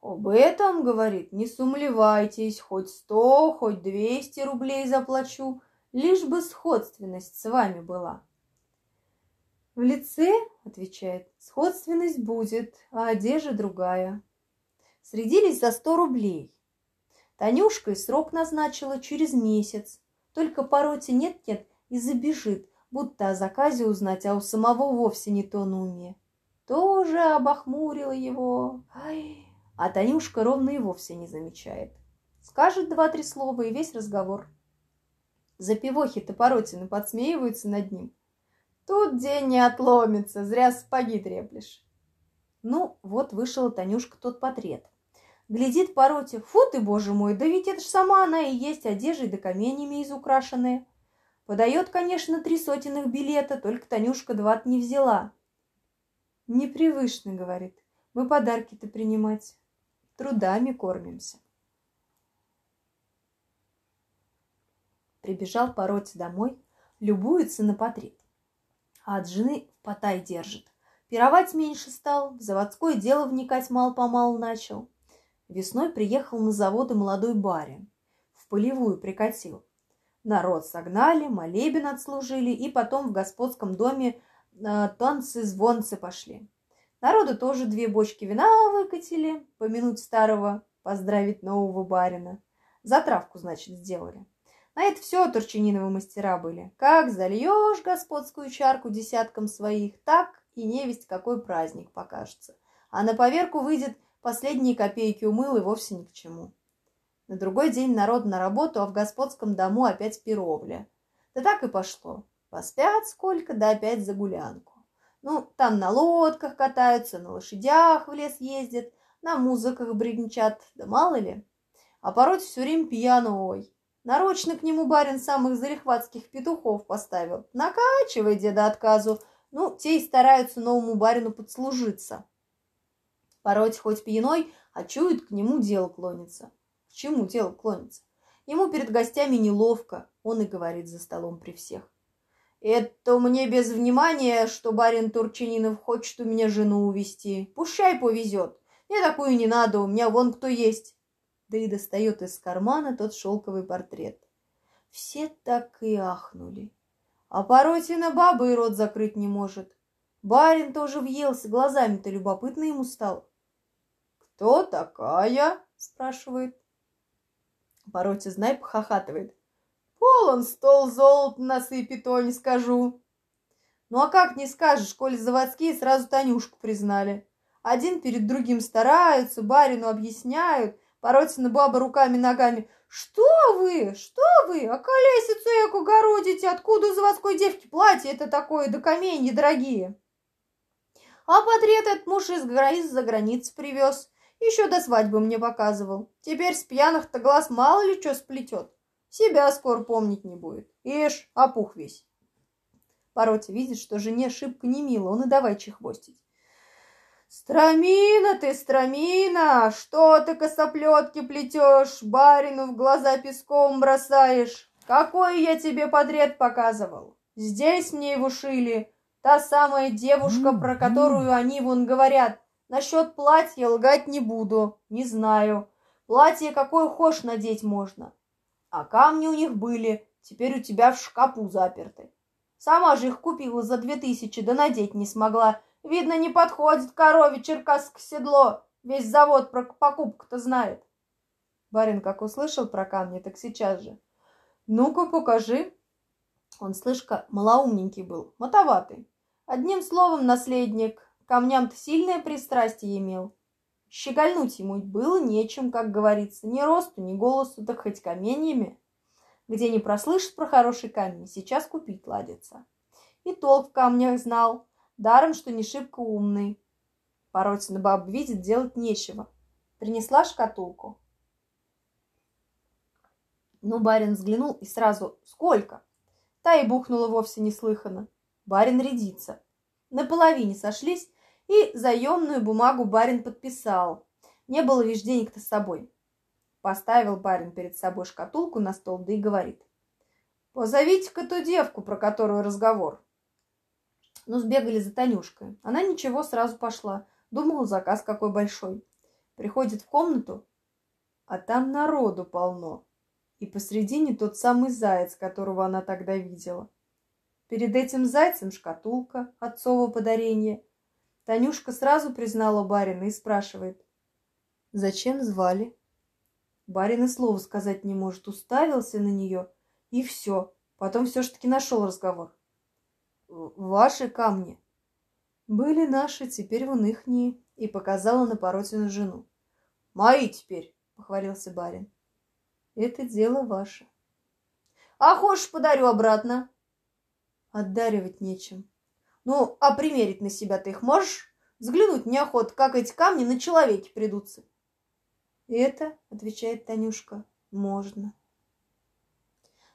Об этом, говорит, не сумлевайтесь, хоть сто, хоть двести рублей заплачу, лишь бы сходственность с вами была. В лице, отвечает, сходственность будет, а одежда другая. Средились за сто рублей. Танюшка и срок назначила через месяц. Только пороте нет-нет и забежит, будто о заказе узнать, а у самого вовсе не то на уме. Тоже обохмурила его. Ай, а Танюшка ровно и вовсе не замечает. Скажет два-три слова и весь разговор. Запивохи-то Поротины подсмеиваются над ним. Тут день не отломится, зря сапоги треплешь. Ну, вот вышла Танюшка тот портрет. Глядит Пороте, фу ты, боже мой, да ведь это ж сама она и есть одеждой да каменями изукрашенные. Подает, конечно, три сотенных билета, только Танюшка два не взяла. Непривычно, говорит, мы подарки-то принимать. Трудами кормимся. Прибежал Пороте домой, любуется на портрет. А от жены потай держит. Пировать меньше стал, в заводское дело вникать мал-помалу начал. Весной приехал на заводы молодой барин. В полевую прикатил. Народ согнали, молебен отслужили, и потом в господском доме э, танцы-звонцы пошли. Народу тоже две бочки вина выкатили, помянуть старого, поздравить нового барина. Затравку, значит, сделали. На это все Турчининовы мастера были. Как зальешь господскую чарку десяткам своих, так и невесть какой праздник покажется. А на поверку выйдет последние копейки умыл и вовсе ни к чему. На другой день народ на работу, а в господском дому опять пировля. Да так и пошло. Поспят сколько, да опять за гулянку. Ну, там на лодках катаются, на лошадях в лес ездят, на музыках бренчат, да мало ли. А порой все время пьяной. Нарочно к нему барин самых залихватских петухов поставил. Накачивай деда отказу. Ну, те и стараются новому барину подслужиться. Пороть хоть пьяной, а чует, к нему дело клонится. К чему дело клонится? Ему перед гостями неловко, он и говорит за столом при всех. Это мне без внимания, что барин Турчининов хочет у меня жену увести. Пущай повезет. Мне такую не надо, у меня вон кто есть. Да и достает из кармана тот шелковый портрет. Все так и ахнули. А Поротина бабы и рот закрыть не может. Барин тоже въелся, глазами-то любопытно ему стал. «Кто такая?» – спрашивает. Пороте, знай, похохатывает. Полон стол золот насыпет, то не скажу. Ну а как не скажешь, коли заводские сразу Танюшку признали. Один перед другим стараются, барину объясняют, Поротина баба руками-ногами. Что вы, что вы, а колесицу эку городите, откуда у заводской девки платье это такое, да каменья дорогие? А портрет этот муж из за границы привез. Еще до свадьбы мне показывал. Теперь с пьяных-то глаз мало ли что сплетет. Себя скоро помнить не будет. Ишь, опух весь. Пороте видит, что жене шибко не мило, он и давай чехвостить. «Страмина ты, Страмина, что ты косоплетки плетешь, барину в глаза песком бросаешь? Какой я тебе подряд показывал? Здесь мне его шили, та самая девушка, про которую они вон говорят, Насчет платья лгать не буду, не знаю. Платье какое хошь надеть можно. А камни у них были, теперь у тебя в шкапу заперты. Сама же их купила за две тысячи, да надеть не смогла. Видно, не подходит корове черкасск седло. Весь завод про покупку-то знает. Барин как услышал про камни, так сейчас же. Ну-ка, покажи. Он, слышка, малоумненький был, мотоватый. Одним словом, наследник, камням-то сильное пристрастие имел. Щегольнуть ему было нечем, как говорится, ни росту, ни голосу, так хоть каменьями. Где не прослышит про хороший камень, сейчас купить ладится. И толк в камнях знал, даром, что не шибко умный. Поротина баб видит, делать нечего. Принесла шкатулку. Ну, барин взглянул и сразу «Сколько?» Та и бухнула вовсе неслыханно. Барин рядится. На половине сошлись, и заемную бумагу барин подписал. Не было лишь денег-то с собой. Поставил барин перед собой шкатулку на стол, да и говорит. «Позовите-ка ту девку, про которую разговор». Ну, сбегали за Танюшкой. Она ничего, сразу пошла. Думала, заказ какой большой. Приходит в комнату, а там народу полно. И посредине тот самый заяц, которого она тогда видела. Перед этим зайцем шкатулка отцова подарения. Танюшка сразу признала барина и спрашивает. «Зачем звали?» Барин и слова сказать не может, уставился на нее, и все. Потом все-таки нашел разговор. «Ваши камни?» «Были наши, теперь вон ихние», и показала на Поротину жену. «Мои теперь», — похвалился барин. «Это дело ваше». «А хочешь, подарю обратно?» «Отдаривать нечем». «Ну, а примерить на себя ты их можешь? Взглянуть неохот, как эти камни на человеке придутся». «Это, — отвечает Танюшка, — можно».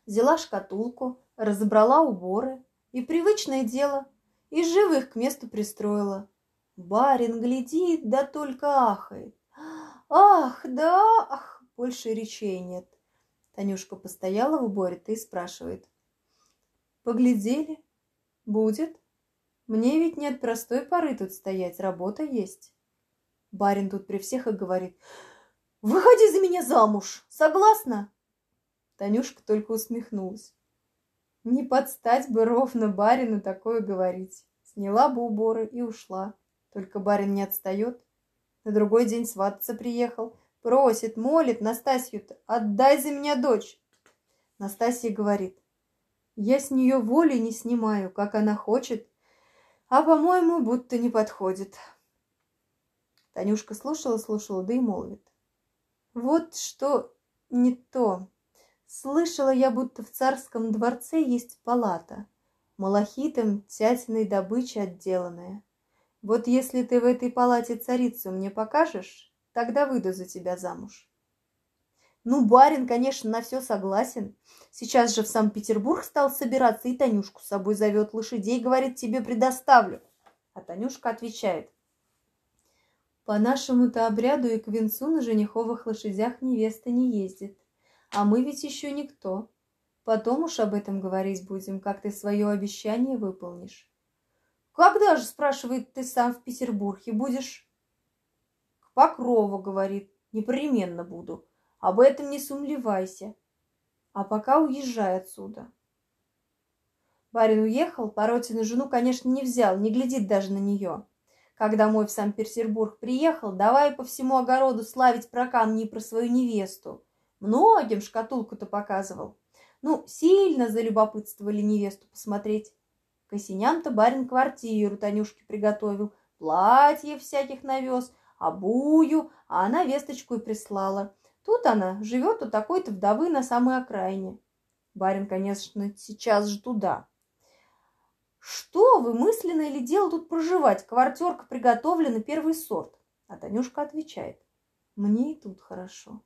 Взяла шкатулку, разобрала уборы и привычное дело, и живых к месту пристроила. Барин глядит, да только ахает. Ах, да, ах, больше речей нет. Танюшка постояла в уборе-то и спрашивает. Поглядели? Будет? Мне ведь нет простой поры тут стоять, работа есть. Барин тут при всех и говорит. Выходи за меня замуж, согласна? Танюшка только усмехнулась. Не подстать бы ровно барину такое говорить. Сняла бы уборы и ушла. Только барин не отстает. На другой день свататься приехал. Просит, молит Настасью-то, отдай за меня дочь. Настасья говорит, я с нее воли не снимаю, как она хочет, а, по-моему, будто не подходит. Танюшка слушала, слушала, да и молвит. Вот что не то. Слышала я, будто в царском дворце есть палата, малахитом тятиной добычи отделанная. Вот если ты в этой палате царицу мне покажешь, тогда выйду за тебя замуж. Ну, барин, конечно, на все согласен. Сейчас же в Санкт-Петербург стал собираться и Танюшку с собой зовет. Лошадей, говорит, тебе предоставлю. А Танюшка отвечает. По нашему-то обряду и к венцу на жениховых лошадях невеста не ездит. А мы ведь еще никто. Потом уж об этом говорить будем, как ты свое обещание выполнишь. Когда же, спрашивает, ты сам в Петербурге будешь? К Покрову, говорит, непременно буду. Об этом не сумлевайся. А пока уезжай отсюда. Барин уехал, Поротину жену, конечно, не взял, не глядит даже на нее. Когда мой в Санкт-Петербург приехал, давай по всему огороду славить про камни и про свою невесту. Многим шкатулку-то показывал. Ну, сильно залюбопытствовали невесту посмотреть. К осеням-то барин квартиру Танюшке приготовил, платье всяких навез, обую, а она весточку и прислала. Тут она живет у такой-то вдовы на самой окраине. Барин, конечно, сейчас же туда. Что вы, мысленно или дело тут проживать? Квартирка приготовлена первый сорт. А Танюшка отвечает. Мне и тут хорошо.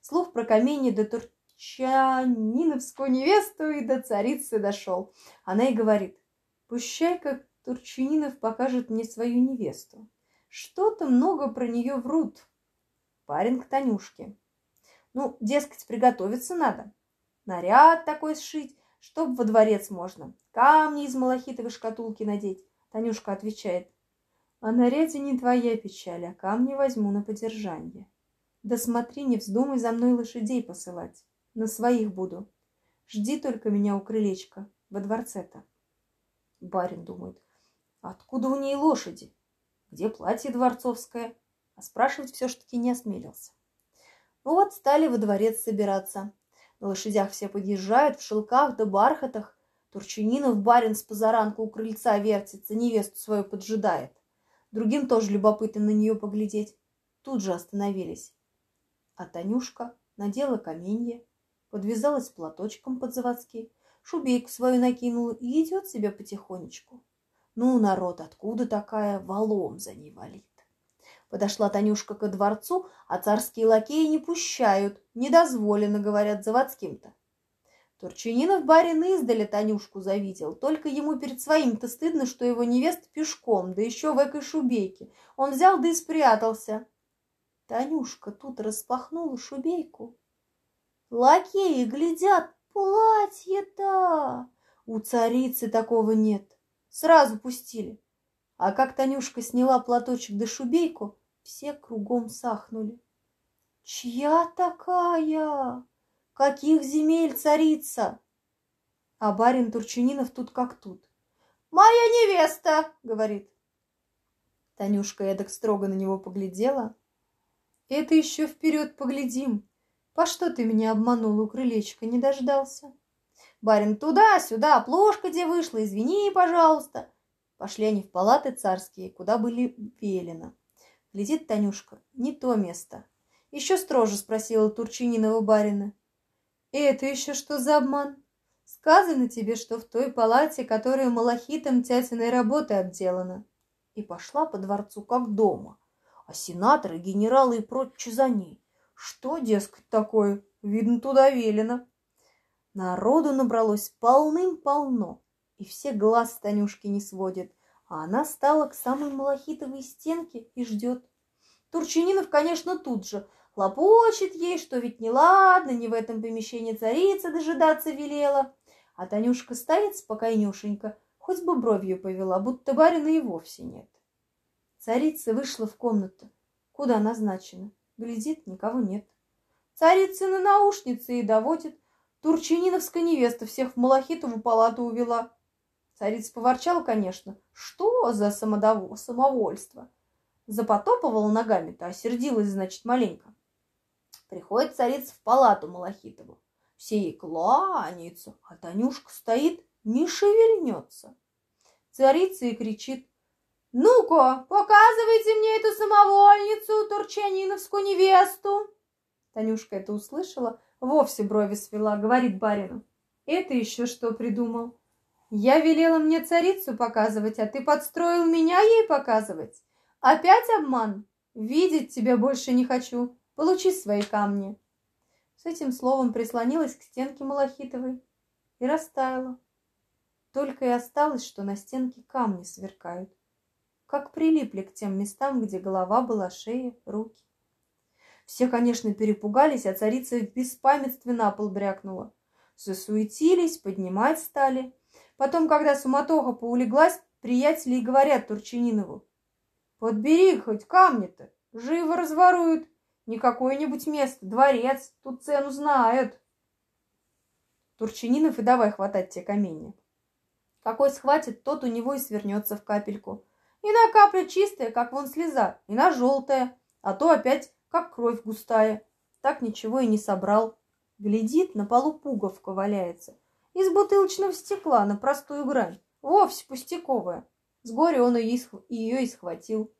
Слух про камень до Турчаниновскую невесту и до царицы дошел. Она и говорит, пущай как Турчининов покажет мне свою невесту. Что-то много про нее врут. Парень к Танюшке. Ну, дескать, приготовиться надо. Наряд такой сшить, чтоб во дворец можно. Камни из малахитовой шкатулки надеть. Танюшка отвечает. О наряде не твоя печаль, а камни возьму на подержанье. Да смотри, не вздумай за мной лошадей посылать. На своих буду. Жди только меня у крылечка, во дворце-то. Барин думает, откуда у ней лошади? Где платье дворцовское? А спрашивать все ж таки не осмелился. Ну вот, стали во дворец собираться. На лошадях все подъезжают, в шелках да бархатах. Турчининов барин с позаранку у крыльца вертится, невесту свою поджидает. Другим тоже любопытно на нее поглядеть. Тут же остановились. А Танюшка надела каменье, подвязалась платочком под заводски, шубейку свою накинула и идет себе потихонечку. Ну, народ, откуда такая валом за ней валит? Подошла Танюшка ко дворцу, а царские лакеи не пущают, недозволено, говорят, заводским-то. Турчининов барин издали Танюшку завидел, только ему перед своим-то стыдно, что его невеста пешком, да еще в этой шубейке. Он взял да и спрятался. Танюшка тут распахнула шубейку. Лакеи глядят, платье-то! У царицы такого нет. Сразу пустили. А как Танюшка сняла платочек да шубейку, Все кругом сахнули. «Чья такая? Каких земель царица?» А барин Турчининов тут как тут. «Моя невеста!» — говорит. Танюшка эдак строго на него поглядела. «Это еще вперед поглядим. По что ты меня обманул, у крылечка не дождался?» Барин туда-сюда, плошка где вышла, извини, пожалуйста. Пошли они в палаты царские, куда были велено. Глядит Танюшка, не то место. Еще строже спросила Турчининова барина. Это еще что за обман? Сказано тебе, что в той палате, которая малахитом тятиной работы отделана. И пошла по дворцу, как дома. А сенаторы, генералы и прочие за ней. Что, дескать, такое? Видно, туда велено. Народу набралось полным-полно, и все глаз Танюшки не сводят, а она стала к самой малахитовой стенке и ждет. Турчининов, конечно, тут же хлопочет ей, что ведь неладно, не в этом помещении царица дожидаться велела. А Танюшка стоит спокойнюшенько, хоть бы бровью повела, будто барина и вовсе нет. Царица вышла в комнату, куда назначена. Глядит, никого нет. Царица на наушнице и доводит, Турчининовская невеста всех в Малахитову палату увела. Царица поворчала, конечно. Что за самодово... самовольство? Запотопывала ногами-то, а сердилась, значит, маленько. Приходит царица в палату Малахитову. Все ей кланяются, а Танюшка стоит, не шевельнется. Царица и кричит. «Ну-ка, показывайте мне эту самовольницу, турчаниновскую невесту!» Танюшка это услышала, Вовсе брови свела, говорит барину. Это еще что придумал? Я велела мне царицу показывать, а ты подстроил меня ей показывать. Опять обман? Видеть тебя больше не хочу. Получи свои камни. С этим словом прислонилась к стенке Малахитовой и растаяла. Только и осталось, что на стенке камни сверкают, как прилипли к тем местам, где голова была, шея, руки. Все, конечно, перепугались, а царица в на пол брякнула. Засуетились, поднимать стали. Потом, когда суматоха поулеглась, приятели и говорят Турчининову. «Подбери хоть камни-то, живо разворуют. Не какое-нибудь место, дворец, тут цену знают». Турчининов и давай хватать те камни. Какой схватит, тот у него и свернется в капельку. И на капля чистая, как вон слеза, и на желтая, а то опять как кровь густая. Так ничего и не собрал. Глядит, на полу пуговка валяется. Из бутылочного стекла на простую грань. Вовсе пустяковая. С горя он ее и схватил.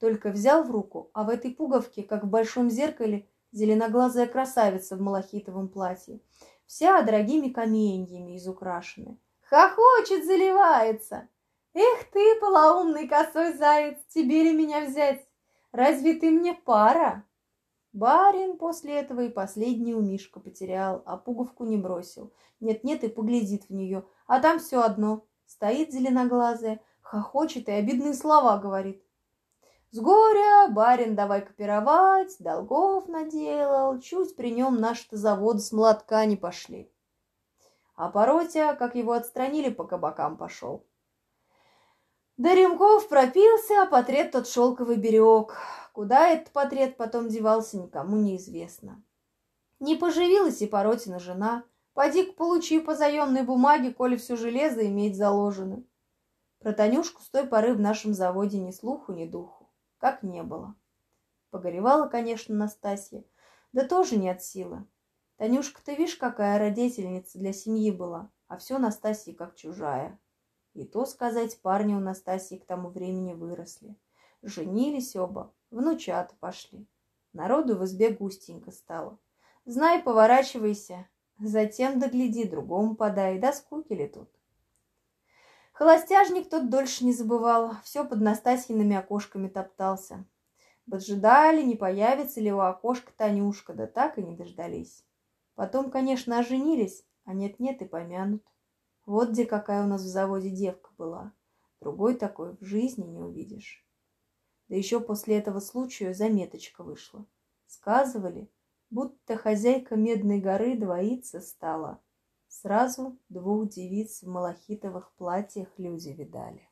Только взял в руку, а в этой пуговке, как в большом зеркале, зеленоглазая красавица в малахитовом платье. Вся дорогими каменьями изукрашена. Хохочет, заливается. Эх ты, полоумный косой заяц, тебе ли меня взять? Разве ты мне пара? Барин после этого и последнюю мишка потерял, а пуговку не бросил. Нет-нет, и поглядит в нее, а там все одно. Стоит зеленоглазая, хохочет и обидные слова говорит. С горя барин давай копировать, долгов наделал, чуть при нем наши-то заводы с молотка не пошли. А Поротя, как его отстранили, по кабакам пошел. Даремков пропился, а портрет тот шелковый берег. Куда этот портрет потом девался, никому не известно. Не поживилась и Поротина жена. Поди-ка получи по заемной бумаге, коли все железо иметь заложено. Про Танюшку с той поры в нашем заводе ни слуху, ни духу. Как не было. Погоревала, конечно, Настасья, да тоже не от силы. Танюшка, ты видишь, какая родительница для семьи была, а все Настасья как чужая. И то сказать, парни у Настасьи к тому времени выросли. Женились оба, внучата пошли. Народу в избе густенько стало. Знай, поворачивайся, затем догляди, другому подай, да скуки ли тут. Холостяжник тот дольше не забывал, все под Настасьиными окошками топтался. Поджидали, не появится ли у окошка Танюшка, да так и не дождались. Потом, конечно, оженились, а нет-нет и помянут. Вот где какая у нас в заводе девка была. Другой такой в жизни не увидишь. Да еще после этого случая заметочка вышла. Сказывали, будто хозяйка Медной горы двоиться стала. Сразу двух девиц в малахитовых платьях люди видали.